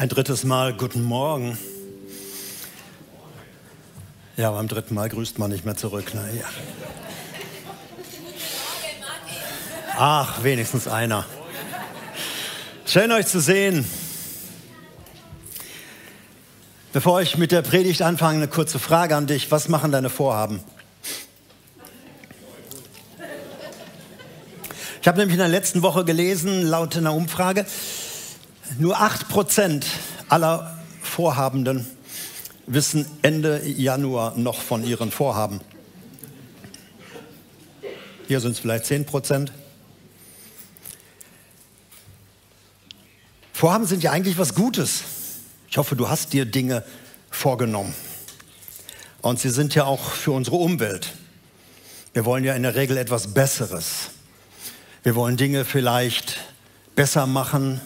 Ein drittes Mal guten Morgen. Ja, beim dritten Mal grüßt man nicht mehr zurück. Ne? Ja. Ach, wenigstens einer. Schön euch zu sehen. Bevor ich mit der Predigt anfange, eine kurze Frage an dich. Was machen deine Vorhaben? Ich habe nämlich in der letzten Woche gelesen, laut einer Umfrage, nur 8% aller Vorhabenden wissen Ende Januar noch von ihren Vorhaben. Hier sind es vielleicht 10% Vorhaben sind ja eigentlich was Gutes. Ich hoffe, du hast dir Dinge vorgenommen. Und sie sind ja auch für unsere Umwelt. Wir wollen ja in der Regel etwas Besseres. Wir wollen Dinge vielleicht besser machen,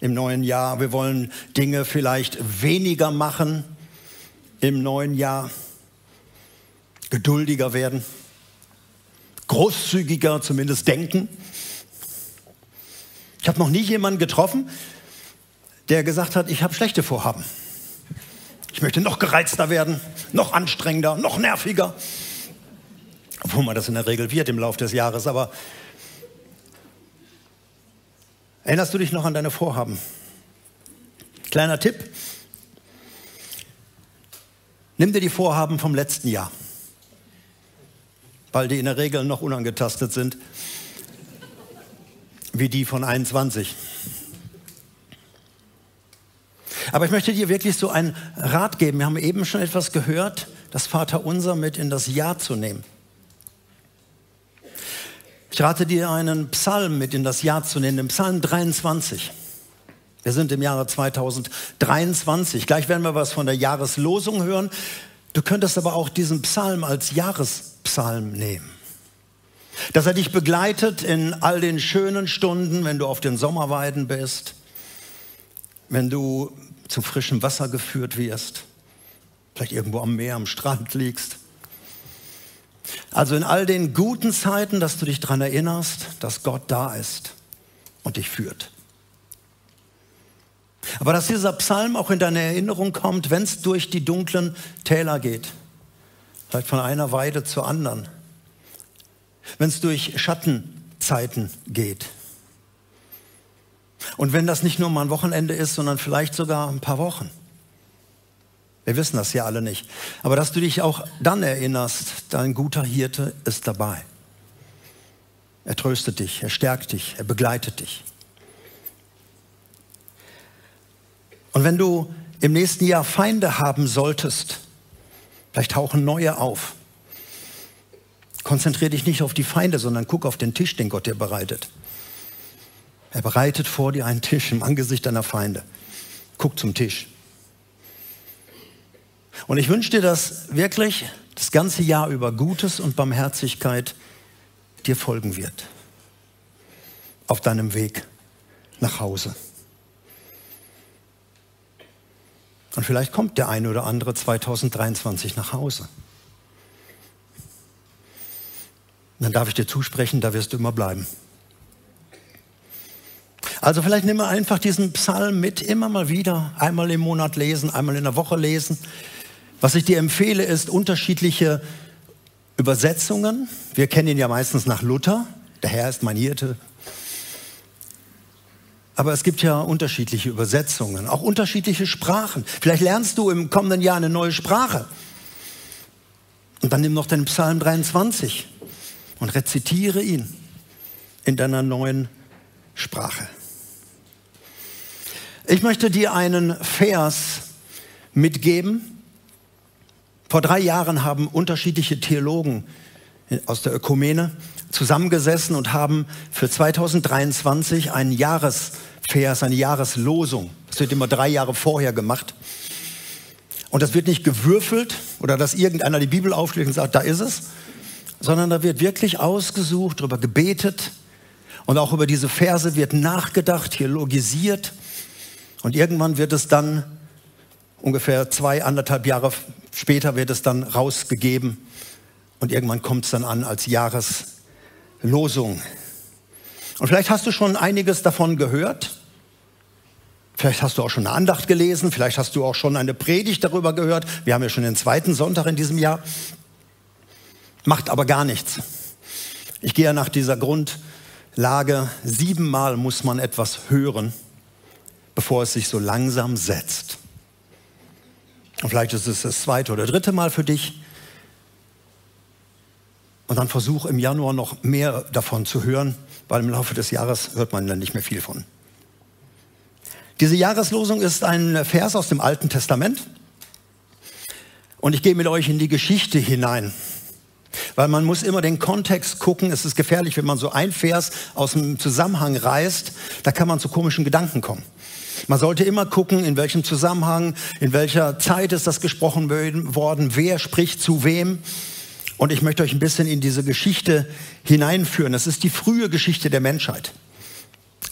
im neuen Jahr. Wir wollen Dinge vielleicht weniger machen im neuen Jahr, geduldiger werden, großzügiger zumindest denken. Ich habe noch nie jemanden getroffen, der gesagt hat, ich habe schlechte Vorhaben. Ich möchte noch gereizter werden, noch anstrengender, noch nerviger. Obwohl man das in der Regel wird im Laufe des Jahres. Aber Erinnerst du dich noch an deine Vorhaben? Kleiner Tipp. Nimm dir die Vorhaben vom letzten Jahr, weil die in der Regel noch unangetastet sind, wie die von 21. Aber ich möchte dir wirklich so einen Rat geben. Wir haben eben schon etwas gehört, das Vaterunser mit in das Jahr zu nehmen. Ich rate dir, einen Psalm mit in das Jahr zu nehmen, den Psalm 23. Wir sind im Jahre 2023. Gleich werden wir was von der Jahreslosung hören. Du könntest aber auch diesen Psalm als Jahrespsalm nehmen. Dass er dich begleitet in all den schönen Stunden, wenn du auf den Sommerweiden bist, wenn du zu frischem Wasser geführt wirst, vielleicht irgendwo am Meer, am Strand liegst also in all den guten Zeiten, dass du dich daran erinnerst, dass Gott da ist und dich führt. Aber dass dieser Psalm auch in deine Erinnerung kommt, wenn es durch die dunklen Täler geht, vielleicht von einer Weide zur anderen, wenn es durch Schattenzeiten geht. Und wenn das nicht nur mal ein Wochenende ist, sondern vielleicht sogar ein paar Wochen. Wir wissen das ja alle nicht. Aber dass du dich auch dann erinnerst, dein guter Hirte ist dabei. Er tröstet dich, er stärkt dich, er begleitet dich. Und wenn du im nächsten Jahr Feinde haben solltest, vielleicht tauchen neue auf, konzentriere dich nicht auf die Feinde, sondern guck auf den Tisch, den Gott dir bereitet. Er bereitet vor dir einen Tisch im Angesicht deiner Feinde. Guck zum Tisch. Und ich wünsche dir, dass wirklich das ganze Jahr über Gutes und Barmherzigkeit dir folgen wird. Auf deinem Weg nach Hause. Und vielleicht kommt der eine oder andere 2023 nach Hause. Dann darf ich dir zusprechen, da wirst du immer bleiben. Also vielleicht nimm einfach diesen Psalm mit, immer mal wieder, einmal im Monat lesen, einmal in der Woche lesen. Was ich dir empfehle, ist unterschiedliche Übersetzungen. Wir kennen ihn ja meistens nach Luther. Der Herr ist mein Hirte. Aber es gibt ja unterschiedliche Übersetzungen, auch unterschiedliche Sprachen. Vielleicht lernst du im kommenden Jahr eine neue Sprache. Und dann nimm noch den Psalm 23 und rezitiere ihn in deiner neuen Sprache. Ich möchte dir einen Vers mitgeben, vor drei Jahren haben unterschiedliche Theologen aus der Ökumene zusammengesessen und haben für 2023 einen Jahresvers, eine Jahreslosung. Das wird immer drei Jahre vorher gemacht. Und das wird nicht gewürfelt oder dass irgendeiner die Bibel aufschlägt und sagt, da ist es, sondern da wird wirklich ausgesucht, darüber gebetet und auch über diese Verse wird nachgedacht, theologisiert und irgendwann wird es dann ungefähr zwei, anderthalb Jahre später wird es dann rausgegeben und irgendwann kommt es dann an als Jahreslosung. Und vielleicht hast du schon einiges davon gehört. Vielleicht hast du auch schon eine Andacht gelesen, vielleicht hast du auch schon eine Predigt darüber gehört. Wir haben ja schon den zweiten Sonntag in diesem Jahr. Macht aber gar nichts. Ich gehe ja nach dieser Grundlage, siebenmal muss man etwas hören, bevor es sich so langsam setzt. Und vielleicht ist es das zweite oder dritte Mal für dich. Und dann versuch im Januar noch mehr davon zu hören, weil im Laufe des Jahres hört man dann nicht mehr viel von. Diese Jahreslosung ist ein Vers aus dem Alten Testament. Und ich gehe mit euch in die Geschichte hinein. Weil man muss immer den Kontext gucken. Es ist gefährlich, wenn man so ein Vers aus dem Zusammenhang reißt. Da kann man zu komischen Gedanken kommen. Man sollte immer gucken, in welchem Zusammenhang, in welcher Zeit ist das gesprochen worden, wer spricht zu wem. Und ich möchte euch ein bisschen in diese Geschichte hineinführen. Das ist die frühe Geschichte der Menschheit.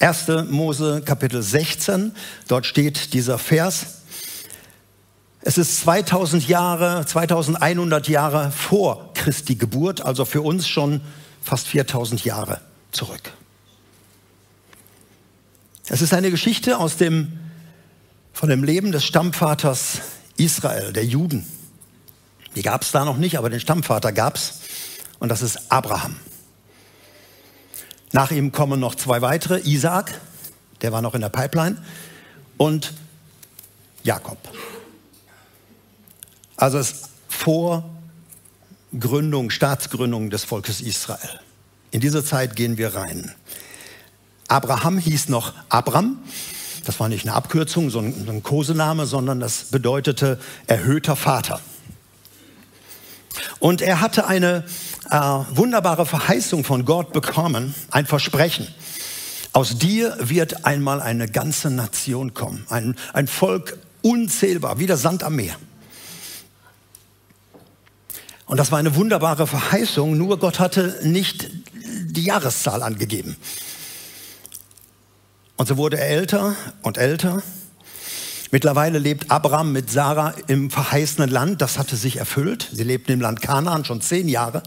1. Mose Kapitel 16, dort steht dieser Vers. Es ist 2000 Jahre, 2100 Jahre vor Christi Geburt, also für uns schon fast 4000 Jahre zurück. Es ist eine Geschichte aus dem, von dem Leben des Stammvaters Israel, der Juden. Die gab es da noch nicht, aber den Stammvater gab es. Und das ist Abraham. Nach ihm kommen noch zwei weitere, Isaac, der war noch in der Pipeline, und Jakob. Also es vor Gründung, Staatsgründung des Volkes Israel. In diese Zeit gehen wir rein. Abraham hieß noch Abram. Das war nicht eine Abkürzung, so ein Kosename, sondern das bedeutete erhöhter Vater. Und er hatte eine äh, wunderbare Verheißung von Gott bekommen, ein Versprechen. Aus dir wird einmal eine ganze Nation kommen, ein, ein Volk unzählbar, wie der Sand am Meer. Und das war eine wunderbare Verheißung, nur Gott hatte nicht die Jahreszahl angegeben. Und so wurde er älter und älter. Mittlerweile lebt Abraham mit Sarah im verheißenen Land. Das hatte sich erfüllt. Sie lebten im Land Kanaan schon zehn Jahre,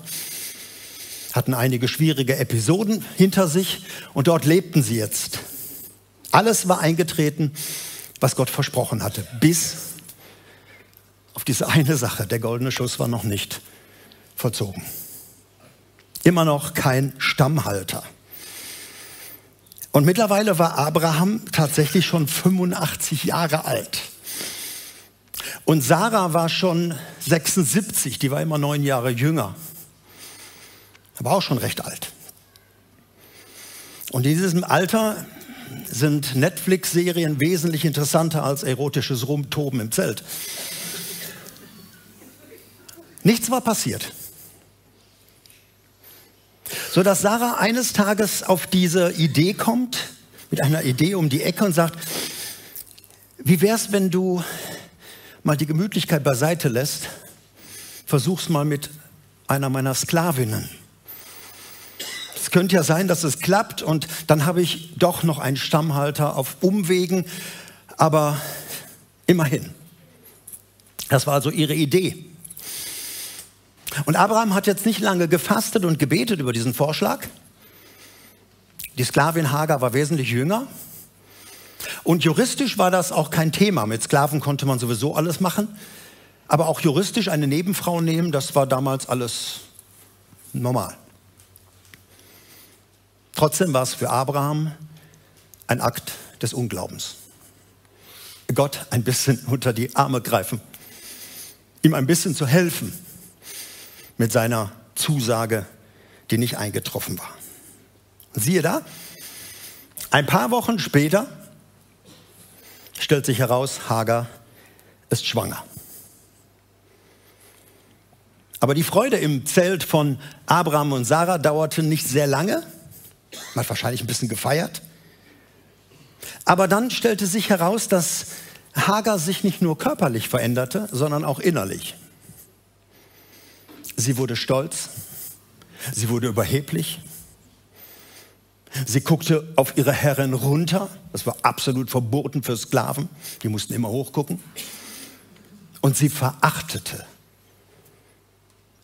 hatten einige schwierige Episoden hinter sich und dort lebten sie jetzt. Alles war eingetreten, was Gott versprochen hatte, bis auf diese eine Sache. Der goldene Schuss war noch nicht vollzogen. Immer noch kein Stammhalter. Und mittlerweile war Abraham tatsächlich schon 85 Jahre alt. Und Sarah war schon 76, die war immer neun Jahre jünger. Aber auch schon recht alt. Und in diesem Alter sind Netflix-Serien wesentlich interessanter als erotisches Rumtoben im Zelt. Nichts war passiert so dass Sarah eines Tages auf diese Idee kommt, mit einer Idee um die Ecke und sagt, wie wär's, wenn du mal die Gemütlichkeit beiseite lässt, versuch's mal mit einer meiner Sklavinnen. Es könnte ja sein, dass es klappt und dann habe ich doch noch einen Stammhalter auf Umwegen, aber immerhin. Das war also ihre Idee. Und Abraham hat jetzt nicht lange gefastet und gebetet über diesen Vorschlag. Die Sklavin Hagar war wesentlich jünger. Und juristisch war das auch kein Thema. Mit Sklaven konnte man sowieso alles machen. Aber auch juristisch eine Nebenfrau nehmen, das war damals alles normal. Trotzdem war es für Abraham ein Akt des Unglaubens. Gott ein bisschen unter die Arme greifen, ihm ein bisschen zu helfen mit seiner Zusage, die nicht eingetroffen war. Und siehe da, ein paar Wochen später stellt sich heraus, Hagar ist schwanger. Aber die Freude im Zelt von Abraham und Sarah dauerte nicht sehr lange. Man hat wahrscheinlich ein bisschen gefeiert. Aber dann stellte sich heraus, dass Hagar sich nicht nur körperlich veränderte, sondern auch innerlich. Sie wurde stolz, sie wurde überheblich, sie guckte auf ihre Herrin runter, das war absolut verboten für Sklaven, die mussten immer hochgucken, und sie verachtete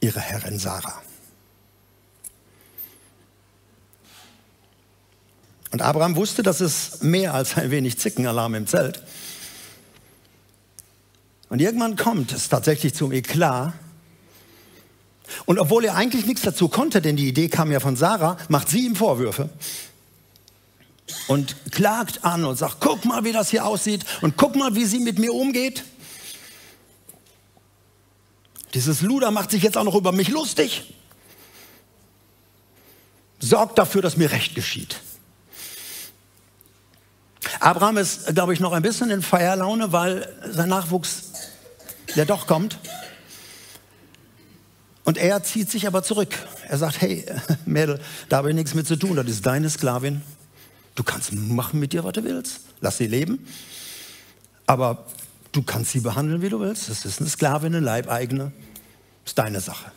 ihre Herrin Sarah. Und Abraham wusste, dass es mehr als ein wenig Zickenalarm im Zelt. Und irgendwann kommt es tatsächlich zum Eklat. Und obwohl er eigentlich nichts dazu konnte, denn die Idee kam ja von Sarah, macht sie ihm Vorwürfe und klagt an und sagt, guck mal, wie das hier aussieht und guck mal, wie sie mit mir umgeht. Dieses Luder macht sich jetzt auch noch über mich lustig. Sorgt dafür, dass mir Recht geschieht. Abraham ist, glaube ich, noch ein bisschen in Feierlaune, weil sein Nachwuchs ja doch kommt. Und er zieht sich aber zurück. Er sagt, hey, Mädel, da habe ich nichts mit zu tun, das ist deine Sklavin. Du kannst machen mit ihr, was du willst. Lass sie leben. Aber du kannst sie behandeln, wie du willst. Das ist eine Sklavin, eine Leibeigene. Das ist deine Sache.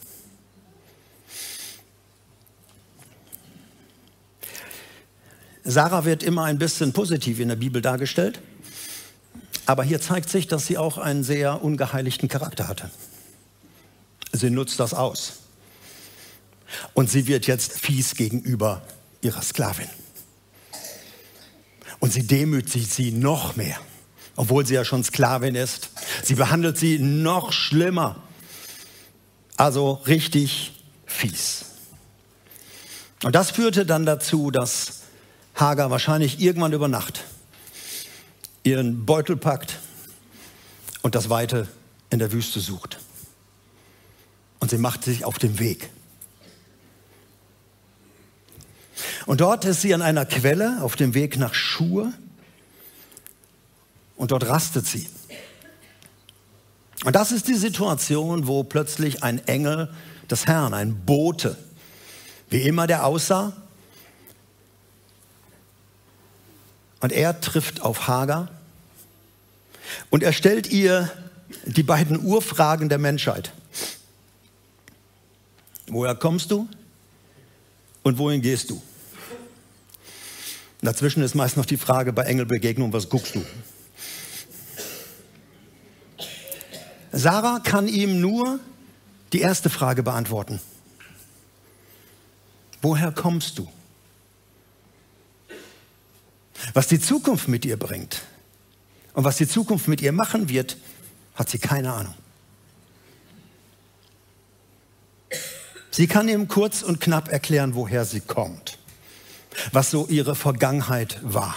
Sarah wird immer ein bisschen positiv in der Bibel dargestellt. Aber hier zeigt sich, dass sie auch einen sehr ungeheiligten Charakter hatte. Sie nutzt das aus. Und sie wird jetzt fies gegenüber ihrer Sklavin. Und sie demütigt sie noch mehr, obwohl sie ja schon Sklavin ist. Sie behandelt sie noch schlimmer. Also richtig fies. Und das führte dann dazu, dass Hagar wahrscheinlich irgendwann über Nacht ihren Beutel packt und das Weite in der Wüste sucht. Und sie macht sich auf den Weg. Und dort ist sie an einer Quelle auf dem Weg nach Schur und dort rastet sie. Und das ist die Situation, wo plötzlich ein Engel des Herrn, ein Bote, wie immer der aussah, und er trifft auf Hagar und er stellt ihr die beiden Urfragen der Menschheit. Woher kommst du und wohin gehst du? Dazwischen ist meist noch die Frage bei Engelbegegnung, was guckst du? Sarah kann ihm nur die erste Frage beantworten. Woher kommst du? Was die Zukunft mit ihr bringt und was die Zukunft mit ihr machen wird, hat sie keine Ahnung. Sie kann ihm kurz und knapp erklären, woher sie kommt, was so ihre Vergangenheit war,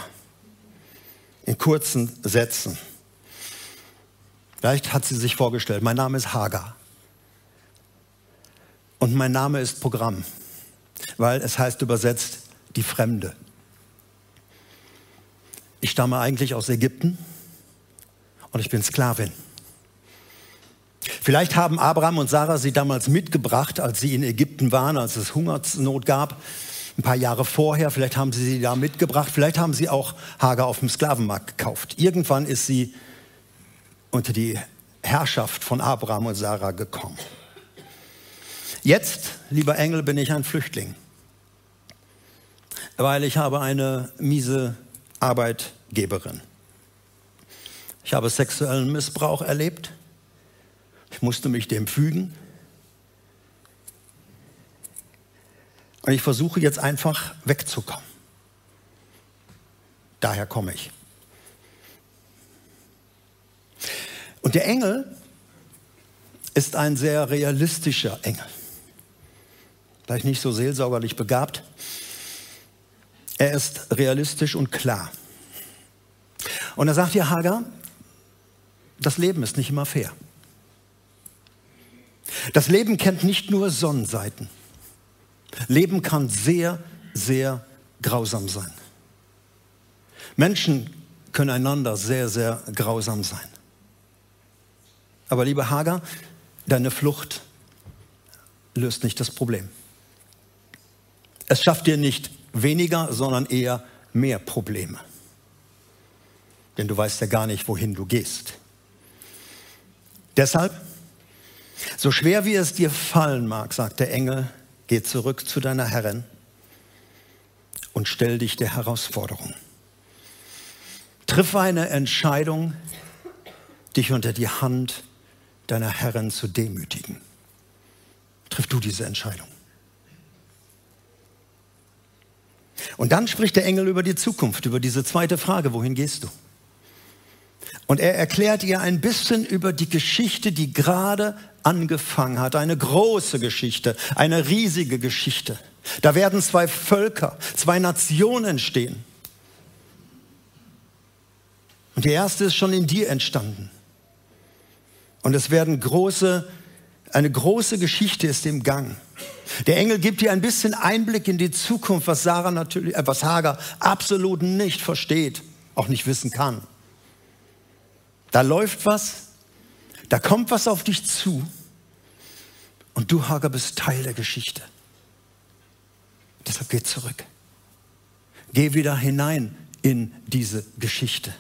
in kurzen Sätzen. Vielleicht hat sie sich vorgestellt, mein Name ist Hagar und mein Name ist Programm, weil es heißt übersetzt die Fremde. Ich stamme eigentlich aus Ägypten und ich bin Sklavin. Vielleicht haben Abraham und Sarah sie damals mitgebracht, als sie in Ägypten waren, als es Hungersnot gab, ein paar Jahre vorher. Vielleicht haben sie sie da mitgebracht. Vielleicht haben sie auch Hagar auf dem Sklavenmarkt gekauft. Irgendwann ist sie unter die Herrschaft von Abraham und Sarah gekommen. Jetzt, lieber Engel, bin ich ein Flüchtling, weil ich habe eine miese Arbeitgeberin. Ich habe sexuellen Missbrauch erlebt. Ich musste mich dem fügen. Und ich versuche jetzt einfach wegzukommen. Daher komme ich. Und der Engel ist ein sehr realistischer Engel. Vielleicht nicht so seelsorgerlich begabt. Er ist realistisch und klar. Und er sagt dir, Hagar, das Leben ist nicht immer fair. Das Leben kennt nicht nur Sonnenseiten. Leben kann sehr, sehr grausam sein. Menschen können einander sehr, sehr grausam sein. Aber liebe Hager, deine Flucht löst nicht das Problem. Es schafft dir nicht weniger, sondern eher mehr Probleme. Denn du weißt ja gar nicht, wohin du gehst. Deshalb, so schwer wie es dir fallen mag, sagt der Engel, geh zurück zu deiner Herrin und stell dich der Herausforderung. Triff eine Entscheidung, dich unter die Hand deiner Herrin zu demütigen. Triff du diese Entscheidung. Und dann spricht der Engel über die Zukunft, über diese zweite Frage, wohin gehst du? Und er erklärt ihr ein bisschen über die Geschichte, die gerade angefangen hat. Eine große Geschichte, eine riesige Geschichte. Da werden zwei Völker, zwei Nationen entstehen. Und die erste ist schon in dir entstanden. Und es werden große, eine große Geschichte ist im Gang. Der Engel gibt dir ein bisschen Einblick in die Zukunft, was Sarah natürlich, äh, was Hagar absolut nicht versteht, auch nicht wissen kann. Da läuft was, da kommt was auf dich zu und du, Hagar, bist Teil der Geschichte. Deshalb geh zurück. Geh wieder hinein in diese Geschichte.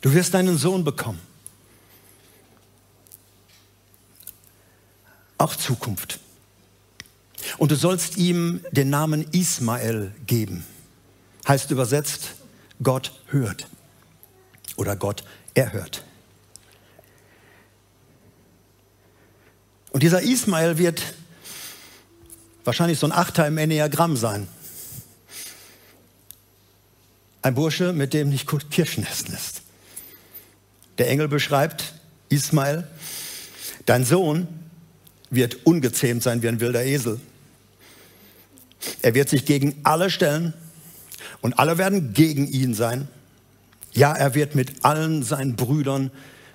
Du wirst einen Sohn bekommen. Auch Zukunft. Und du sollst ihm den Namen Ismael geben. Heißt übersetzt, Gott hört. Oder Gott erhört. Und dieser Ismael wird wahrscheinlich so ein Achter im Enneagramm sein. Ein Bursche, mit dem nicht gut Kirschen essen lässt. Der Engel beschreibt Ismael, dein Sohn wird ungezähmt sein wie ein wilder Esel. Er wird sich gegen alle stellen und alle werden gegen ihn sein. Ja, er wird mit allen seinen Brüdern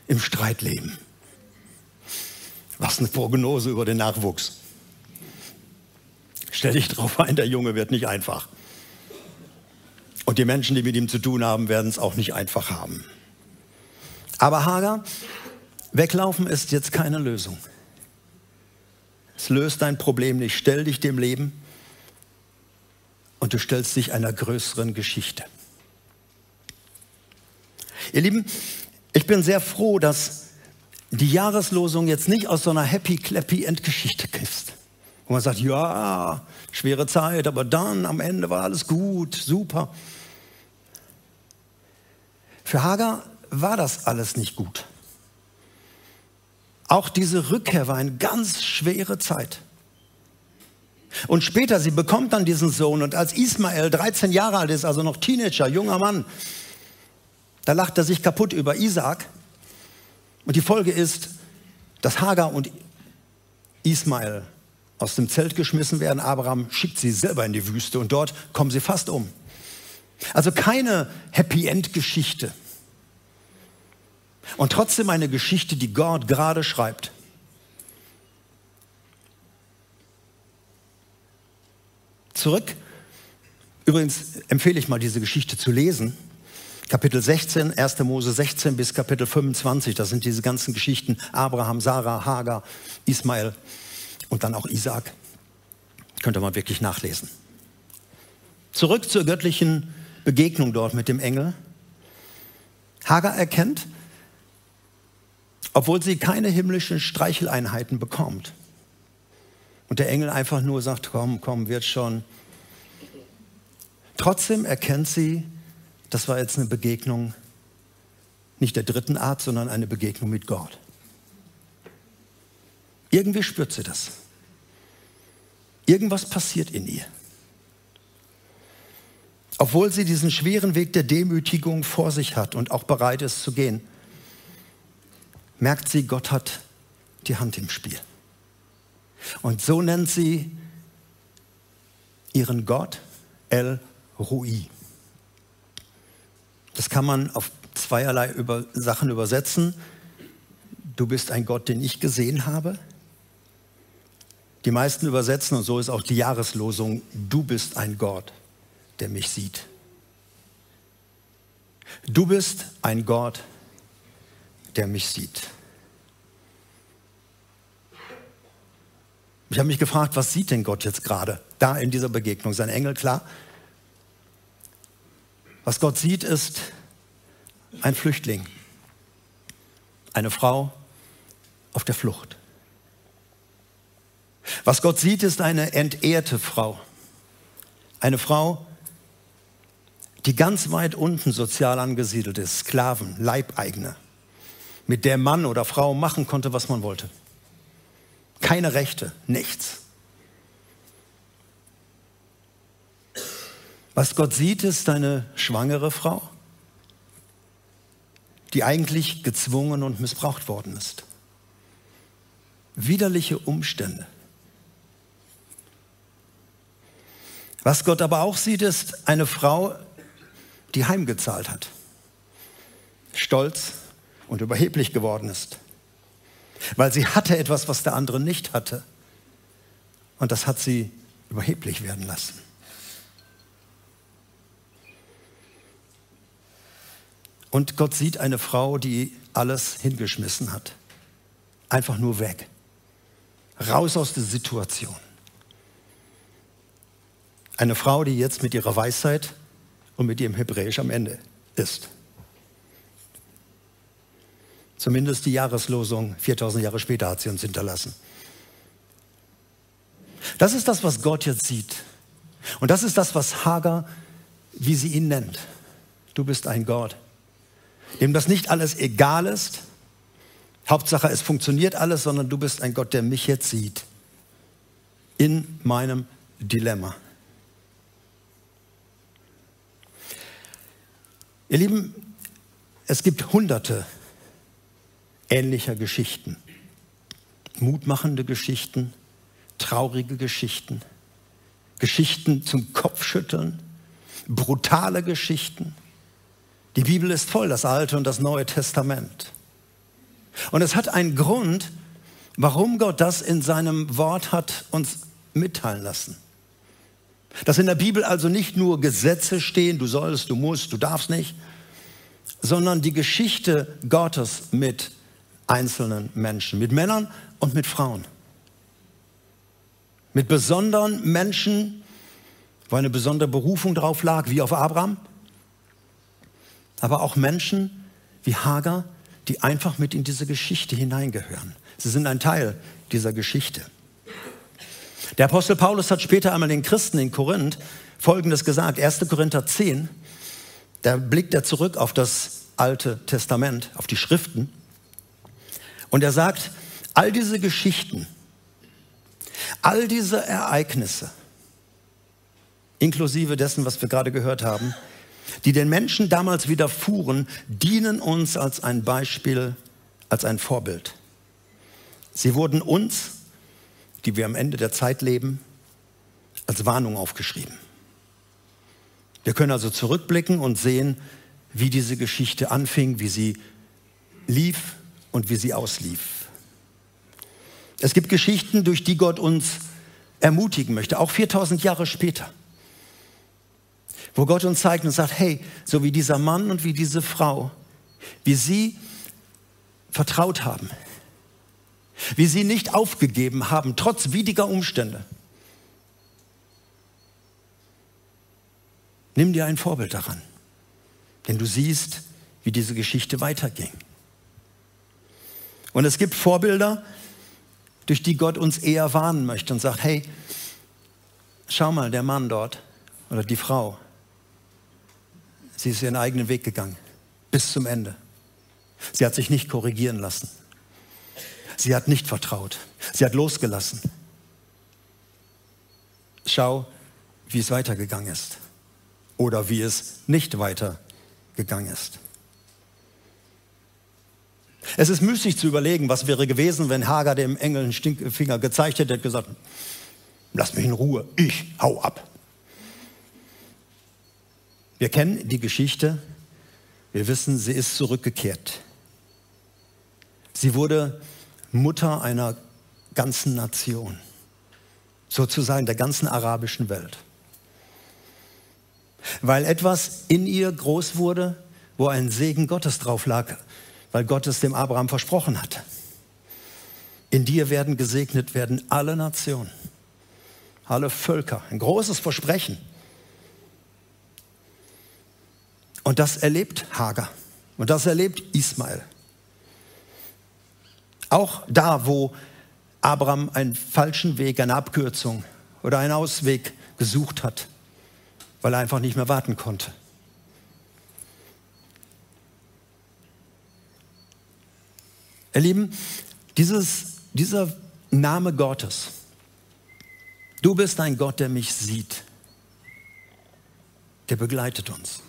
im Streit leben. Was eine Prognose über den Nachwuchs. Stell dich drauf ein, der Junge wird nicht einfach. Und die Menschen, die mit ihm zu tun haben, werden es auch nicht einfach haben. Aber Hager, weglaufen ist jetzt keine Lösung. Es löst dein Problem nicht. Stell dich dem Leben und du stellst dich einer größeren Geschichte. Ihr Lieben, ich bin sehr froh, dass die Jahreslosung jetzt nicht aus so einer happy clappy Endgeschichte ist. Wo man sagt, ja, schwere Zeit, aber dann am Ende war alles gut, super. Für Hagar war das alles nicht gut. Auch diese Rückkehr war eine ganz schwere Zeit. Und später, sie bekommt dann diesen Sohn und als Ismael 13 Jahre alt ist, also noch Teenager, junger Mann, da lacht er sich kaputt über Isaac. Und die Folge ist, dass Hagar und Ismael aus dem Zelt geschmissen werden. Abraham schickt sie selber in die Wüste und dort kommen sie fast um. Also keine Happy End Geschichte. Und trotzdem eine Geschichte, die Gott gerade schreibt. Zurück. Übrigens empfehle ich mal, diese Geschichte zu lesen. Kapitel 16, 1. Mose 16 bis Kapitel 25, das sind diese ganzen Geschichten. Abraham, Sarah, Hagar, Ismael und dann auch Isaac. Könnt ihr mal wirklich nachlesen. Zurück zur göttlichen Begegnung dort mit dem Engel. Hagar erkennt, obwohl sie keine himmlischen Streicheleinheiten bekommt. Und der Engel einfach nur sagt, komm, komm, wird schon. Trotzdem erkennt sie, das war jetzt eine Begegnung nicht der dritten Art, sondern eine Begegnung mit Gott. Irgendwie spürt sie das. Irgendwas passiert in ihr. Obwohl sie diesen schweren Weg der Demütigung vor sich hat und auch bereit ist zu gehen, merkt sie, Gott hat die Hand im Spiel. Und so nennt sie ihren Gott El Rui. Das kann man auf zweierlei über Sachen übersetzen. Du bist ein Gott, den ich gesehen habe. Die meisten übersetzen, und so ist auch die Jahreslosung, du bist ein Gott, der mich sieht. Du bist ein Gott, der mich sieht. Ich habe mich gefragt, was sieht denn Gott jetzt gerade da in dieser Begegnung? Sein Engel, klar. Was Gott sieht, ist ein Flüchtling, eine Frau auf der Flucht. Was Gott sieht, ist eine entehrte Frau, eine Frau, die ganz weit unten sozial angesiedelt ist, Sklaven, Leibeigene, mit der Mann oder Frau machen konnte, was man wollte. Keine Rechte, nichts. Was Gott sieht, ist eine schwangere Frau, die eigentlich gezwungen und missbraucht worden ist. Widerliche Umstände. Was Gott aber auch sieht, ist eine Frau, die heimgezahlt hat, stolz und überheblich geworden ist, weil sie hatte etwas, was der andere nicht hatte. Und das hat sie überheblich werden lassen. Und Gott sieht eine Frau, die alles hingeschmissen hat. Einfach nur weg. Raus aus der Situation. Eine Frau, die jetzt mit ihrer Weisheit und mit ihrem Hebräisch am Ende ist. Zumindest die Jahreslosung 4000 Jahre später hat sie uns hinterlassen. Das ist das, was Gott jetzt sieht. Und das ist das, was Hagar, wie sie ihn nennt. Du bist ein Gott, dem das nicht alles egal ist. Hauptsache, es funktioniert alles, sondern du bist ein Gott, der mich jetzt sieht. In meinem Dilemma. Ihr Lieben, es gibt hunderte ähnlicher Geschichten. Mutmachende Geschichten, traurige Geschichten, Geschichten zum Kopfschütteln, brutale Geschichten. Die Bibel ist voll, das Alte und das Neue Testament. Und es hat einen Grund, warum Gott das in seinem Wort hat uns mitteilen lassen. Dass in der Bibel also nicht nur Gesetze stehen, du sollst, du musst, du darfst nicht, sondern die Geschichte Gottes mit einzelnen Menschen, mit Männern und mit Frauen. Mit besonderen Menschen, wo eine besondere Berufung drauf lag, wie auf Abraham, aber auch Menschen wie Hagar, die einfach mit in diese Geschichte hineingehören. Sie sind ein Teil dieser Geschichte. Der Apostel Paulus hat später einmal den Christen in Korinth Folgendes gesagt, 1. Korinther 10, da blickt er zurück auf das Alte Testament, auf die Schriften und er sagt, all diese Geschichten, all diese Ereignisse, inklusive dessen, was wir gerade gehört haben, die den Menschen damals widerfuhren, dienen uns als ein Beispiel, als ein Vorbild. Sie wurden uns die wir am Ende der Zeit leben, als Warnung aufgeschrieben. Wir können also zurückblicken und sehen, wie diese Geschichte anfing, wie sie lief und wie sie auslief. Es gibt Geschichten, durch die Gott uns ermutigen möchte, auch 4000 Jahre später, wo Gott uns zeigt und sagt, hey, so wie dieser Mann und wie diese Frau, wie sie vertraut haben, wie sie nicht aufgegeben haben, trotz widriger Umstände. Nimm dir ein Vorbild daran, denn du siehst, wie diese Geschichte weiterging. Und es gibt Vorbilder, durch die Gott uns eher warnen möchte und sagt, hey, schau mal, der Mann dort oder die Frau, sie ist ihren eigenen Weg gegangen, bis zum Ende. Sie hat sich nicht korrigieren lassen. Sie hat nicht vertraut. Sie hat losgelassen. Schau, wie es weitergegangen ist. Oder wie es nicht weitergegangen ist. Es ist müßig zu überlegen, was wäre gewesen, wenn Hagar dem Engel einen Stinkfinger gezeigt hätte und gesagt, lass mich in Ruhe, ich hau ab. Wir kennen die Geschichte, wir wissen, sie ist zurückgekehrt. Sie wurde Mutter einer ganzen Nation, sozusagen der ganzen arabischen Welt. Weil etwas in ihr groß wurde, wo ein Segen Gottes drauf lag, weil Gott es dem Abraham versprochen hatte. In dir werden gesegnet werden alle Nationen, alle Völker. Ein großes Versprechen. Und das erlebt Hagar. Und das erlebt Ismael. Auch da, wo Abraham einen falschen Weg, eine Abkürzung oder einen Ausweg gesucht hat, weil er einfach nicht mehr warten konnte. Ihr Lieben, dieses, dieser Name Gottes, du bist ein Gott, der mich sieht. der begleitet uns.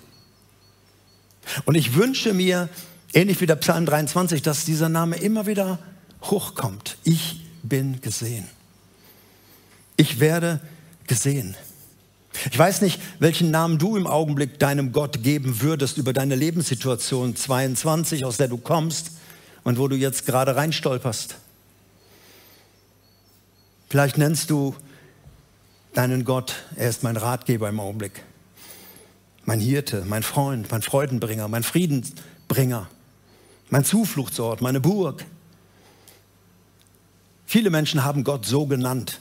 Und ich wünsche mir, ähnlich wie der Psalm 23, dass dieser Name immer wieder hochkommt. Ich bin gesehen. Ich werde gesehen. Ich weiß nicht, welchen Namen du im Augenblick deinem Gott geben würdest über deine Lebenssituation 22, aus der du kommst und wo du jetzt gerade reinstolperst. Vielleicht nennst du deinen Gott, er ist mein Ratgeber im Augenblick, mein Hirte, mein Freund, mein Freudenbringer, mein Friedensbringer, mein Zufluchtsort, meine Burg. Viele Menschen haben Gott so genannt.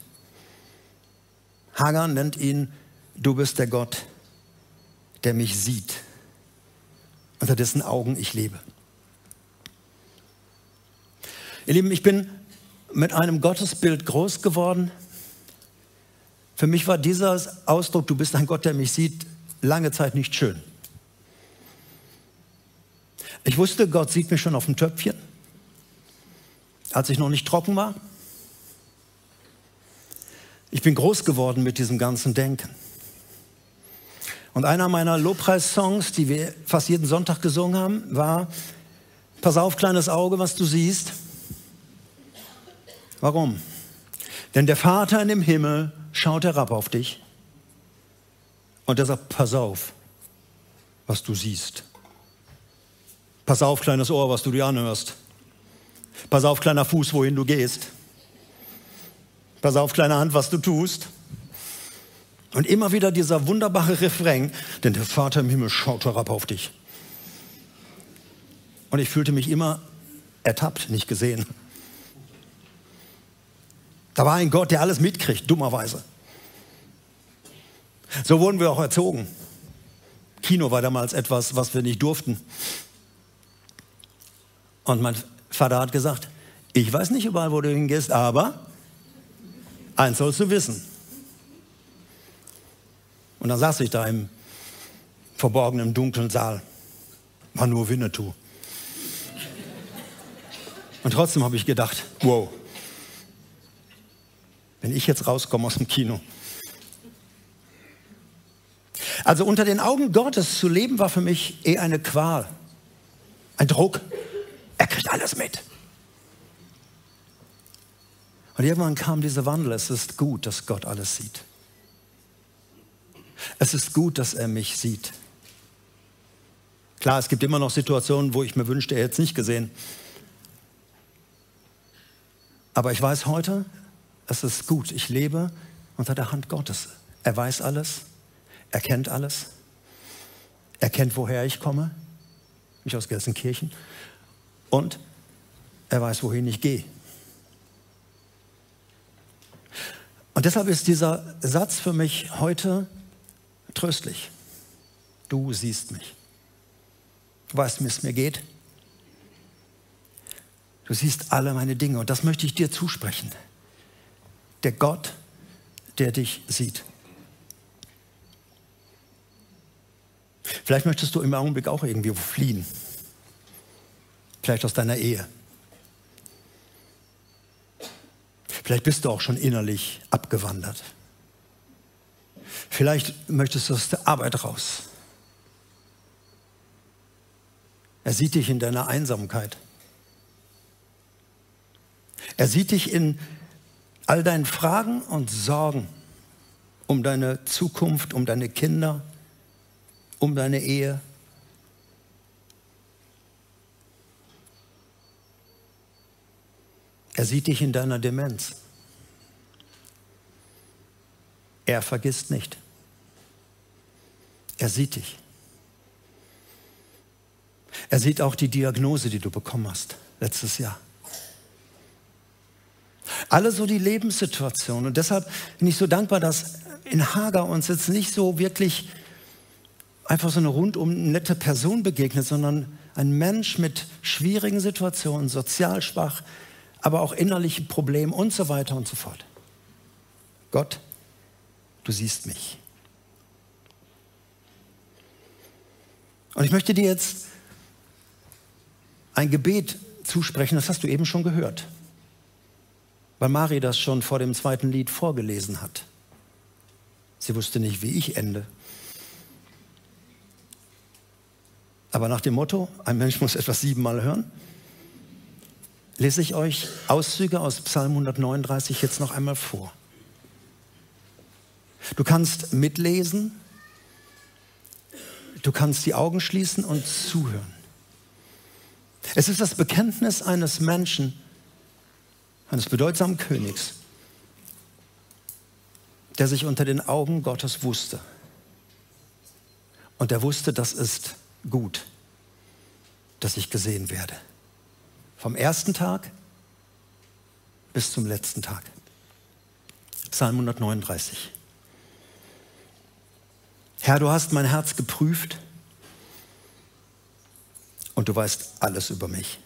Hagar nennt ihn, du bist der Gott, der mich sieht, unter dessen Augen ich lebe. Ihr Lieben, ich bin mit einem Gottesbild groß geworden. Für mich war dieser Ausdruck, du bist ein Gott, der mich sieht, lange Zeit nicht schön. Ich wusste, Gott sieht mich schon auf dem Töpfchen, als ich noch nicht trocken war. Ich bin groß geworden mit diesem ganzen Denken. Und einer meiner Lobpreissongs, die wir fast jeden Sonntag gesungen haben, war, pass auf, kleines Auge, was du siehst. Warum? Denn der Vater in dem Himmel schaut herab auf dich und er sagt, pass auf, was du siehst. Pass auf, kleines Ohr, was du dir anhörst. Pass auf, kleiner Fuß, wohin du gehst. Pass auf, kleine Hand, was du tust. Und immer wieder dieser wunderbare Refrain, denn der Vater im Himmel schaut herab auf dich. Und ich fühlte mich immer ertappt, nicht gesehen. Da war ein Gott, der alles mitkriegt, dummerweise. So wurden wir auch erzogen. Kino war damals etwas, was wir nicht durften. Und mein Vater hat gesagt, ich weiß nicht überall, wo du hingehst, aber eins sollst du wissen. Und dann saß ich da im verborgenen, dunklen Saal. War nur Winnetou. Und trotzdem habe ich gedacht, wow, wenn ich jetzt rauskomme aus dem Kino. Also unter den Augen Gottes zu leben war für mich eher eine Qual, ein Druck. Er kriegt alles mit. Und irgendwann kam dieser Wandel. Es ist gut, dass Gott alles sieht. Es ist gut, dass er mich sieht. Klar, es gibt immer noch Situationen, wo ich mir wünschte, er hätte es nicht gesehen. Aber ich weiß heute, es ist gut. Ich lebe unter der Hand Gottes. Er weiß alles. Er kennt alles. Er kennt, woher ich komme. Ich aus Gelsenkirchen. Und er weiß, wohin ich gehe. Und deshalb ist dieser Satz für mich heute tröstlich. Du siehst mich. Du weißt, wie es mir geht. Du siehst alle meine Dinge und das möchte ich dir zusprechen der Gott, der dich sieht. Vielleicht möchtest du im Augenblick auch irgendwie fliehen. Vielleicht aus deiner Ehe. Vielleicht bist du auch schon innerlich abgewandert. Vielleicht möchtest du aus der Arbeit raus. Er sieht dich in deiner Einsamkeit. Er sieht dich in all deinen Fragen und Sorgen um deine Zukunft, um deine Kinder, um deine Ehe. Er sieht dich in deiner Demenz. Er vergisst nicht. Er sieht dich. Er sieht auch die Diagnose, die du bekommen hast letztes Jahr. Alle so die Lebenssituation. Und deshalb bin ich so dankbar, dass in Hager uns jetzt nicht so wirklich einfach so eine rundum nette Person begegnet, sondern ein Mensch mit schwierigen Situationen, sozial schwach, aber auch innerlichen Problemen und so weiter und so fort. Gott, du siehst mich. Und ich möchte dir jetzt ein Gebet zusprechen, das hast du eben schon gehört weil Mari das schon vor dem zweiten Lied vorgelesen hat. Sie wusste nicht, wie ich ende. Aber nach dem Motto, ein Mensch muss etwas siebenmal hören, lese ich euch Auszüge aus Psalm 139 jetzt noch einmal vor. Du kannst mitlesen, du kannst die Augen schließen und zuhören. Es ist das Bekenntnis eines Menschen, eines bedeutsamen Königs, der sich unter den Augen Gottes wusste. Und er wusste, das ist gut, dass ich gesehen werde. Vom ersten Tag bis zum letzten Tag. Psalm 139. Herr, du hast mein Herz geprüft und du weißt alles über mich.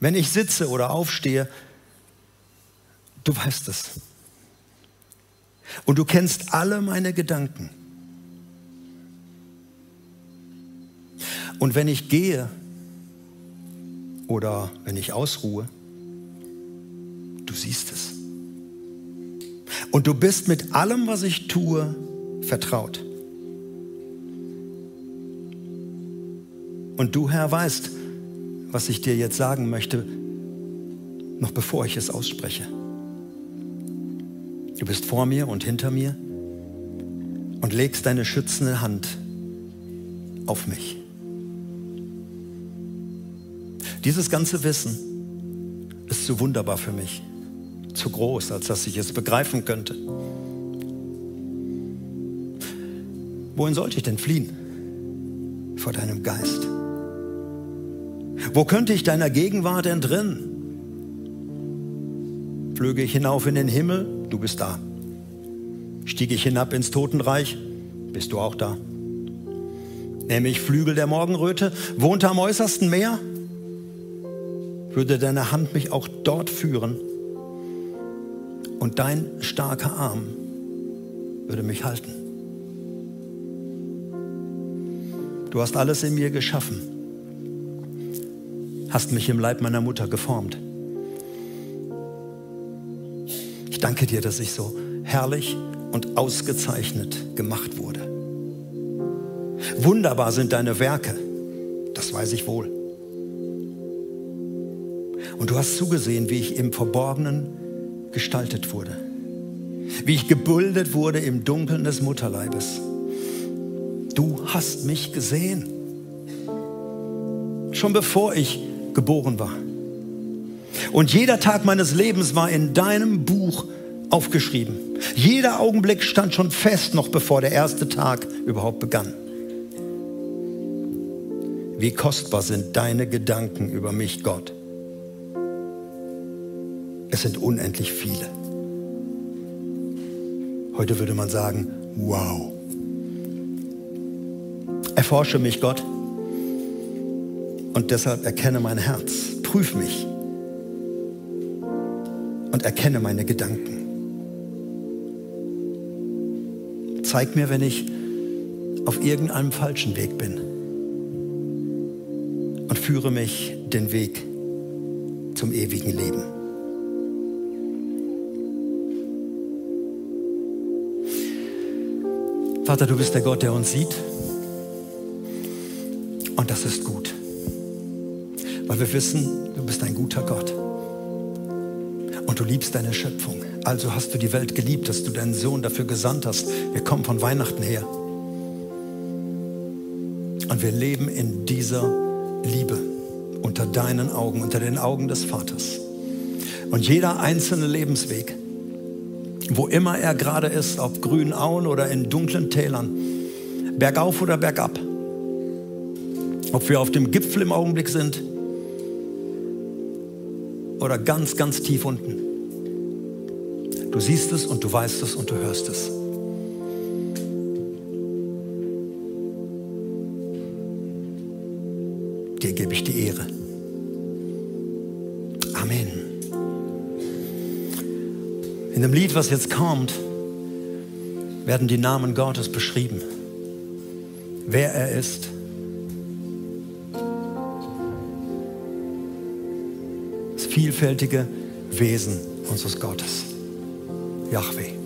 Wenn ich sitze oder aufstehe, du weißt es. Und du kennst alle meine Gedanken. Und wenn ich gehe oder wenn ich ausruhe, du siehst es. Und du bist mit allem, was ich tue, vertraut. Und du, Herr, weißt, was ich dir jetzt sagen möchte, noch bevor ich es ausspreche. Du bist vor mir und hinter mir und legst deine schützende Hand auf mich. Dieses ganze Wissen ist zu wunderbar für mich, zu groß, als dass ich es begreifen könnte. Wohin sollte ich denn fliehen? Vor deinem Geist. Wo könnte ich deiner Gegenwart entrinnen? Flöge ich hinauf in den Himmel, du bist da. Stiege ich hinab ins Totenreich, bist du auch da. Nähme ich Flügel der Morgenröte, wohnte am äußersten Meer, würde deine Hand mich auch dort führen und dein starker Arm würde mich halten. Du hast alles in mir geschaffen hast mich im Leib meiner Mutter geformt. Ich danke dir, dass ich so herrlich und ausgezeichnet gemacht wurde. Wunderbar sind deine Werke, das weiß ich wohl. Und du hast zugesehen, wie ich im Verborgenen gestaltet wurde, wie ich gebildet wurde im Dunkeln des Mutterleibes. Du hast mich gesehen. Schon bevor ich geboren war. Und jeder Tag meines Lebens war in deinem Buch aufgeschrieben. Jeder Augenblick stand schon fest, noch bevor der erste Tag überhaupt begann. Wie kostbar sind deine Gedanken über mich, Gott. Es sind unendlich viele. Heute würde man sagen, wow. Erforsche mich, Gott und deshalb erkenne mein Herz, prüf mich und erkenne meine Gedanken. Zeig mir, wenn ich auf irgendeinem falschen Weg bin und führe mich den Weg zum ewigen Leben. Vater, du bist der Gott, der uns sieht. Und das ist gut weil wir wissen, du bist ein guter Gott. Und du liebst deine Schöpfung. Also hast du die Welt geliebt, dass du deinen Sohn dafür gesandt hast. Wir kommen von Weihnachten her. Und wir leben in dieser Liebe unter deinen Augen, unter den Augen des Vaters. Und jeder einzelne Lebensweg, wo immer er gerade ist, auf grünen Auen oder in dunklen Tälern, bergauf oder bergab, ob wir auf dem Gipfel im Augenblick sind oder ganz, ganz tief unten. Du siehst es und du weißt es und du hörst es. Was jetzt kommt, werden die Namen Gottes beschrieben. Wer er ist, vielfältige Wesen unseres Gottes. Yahweh.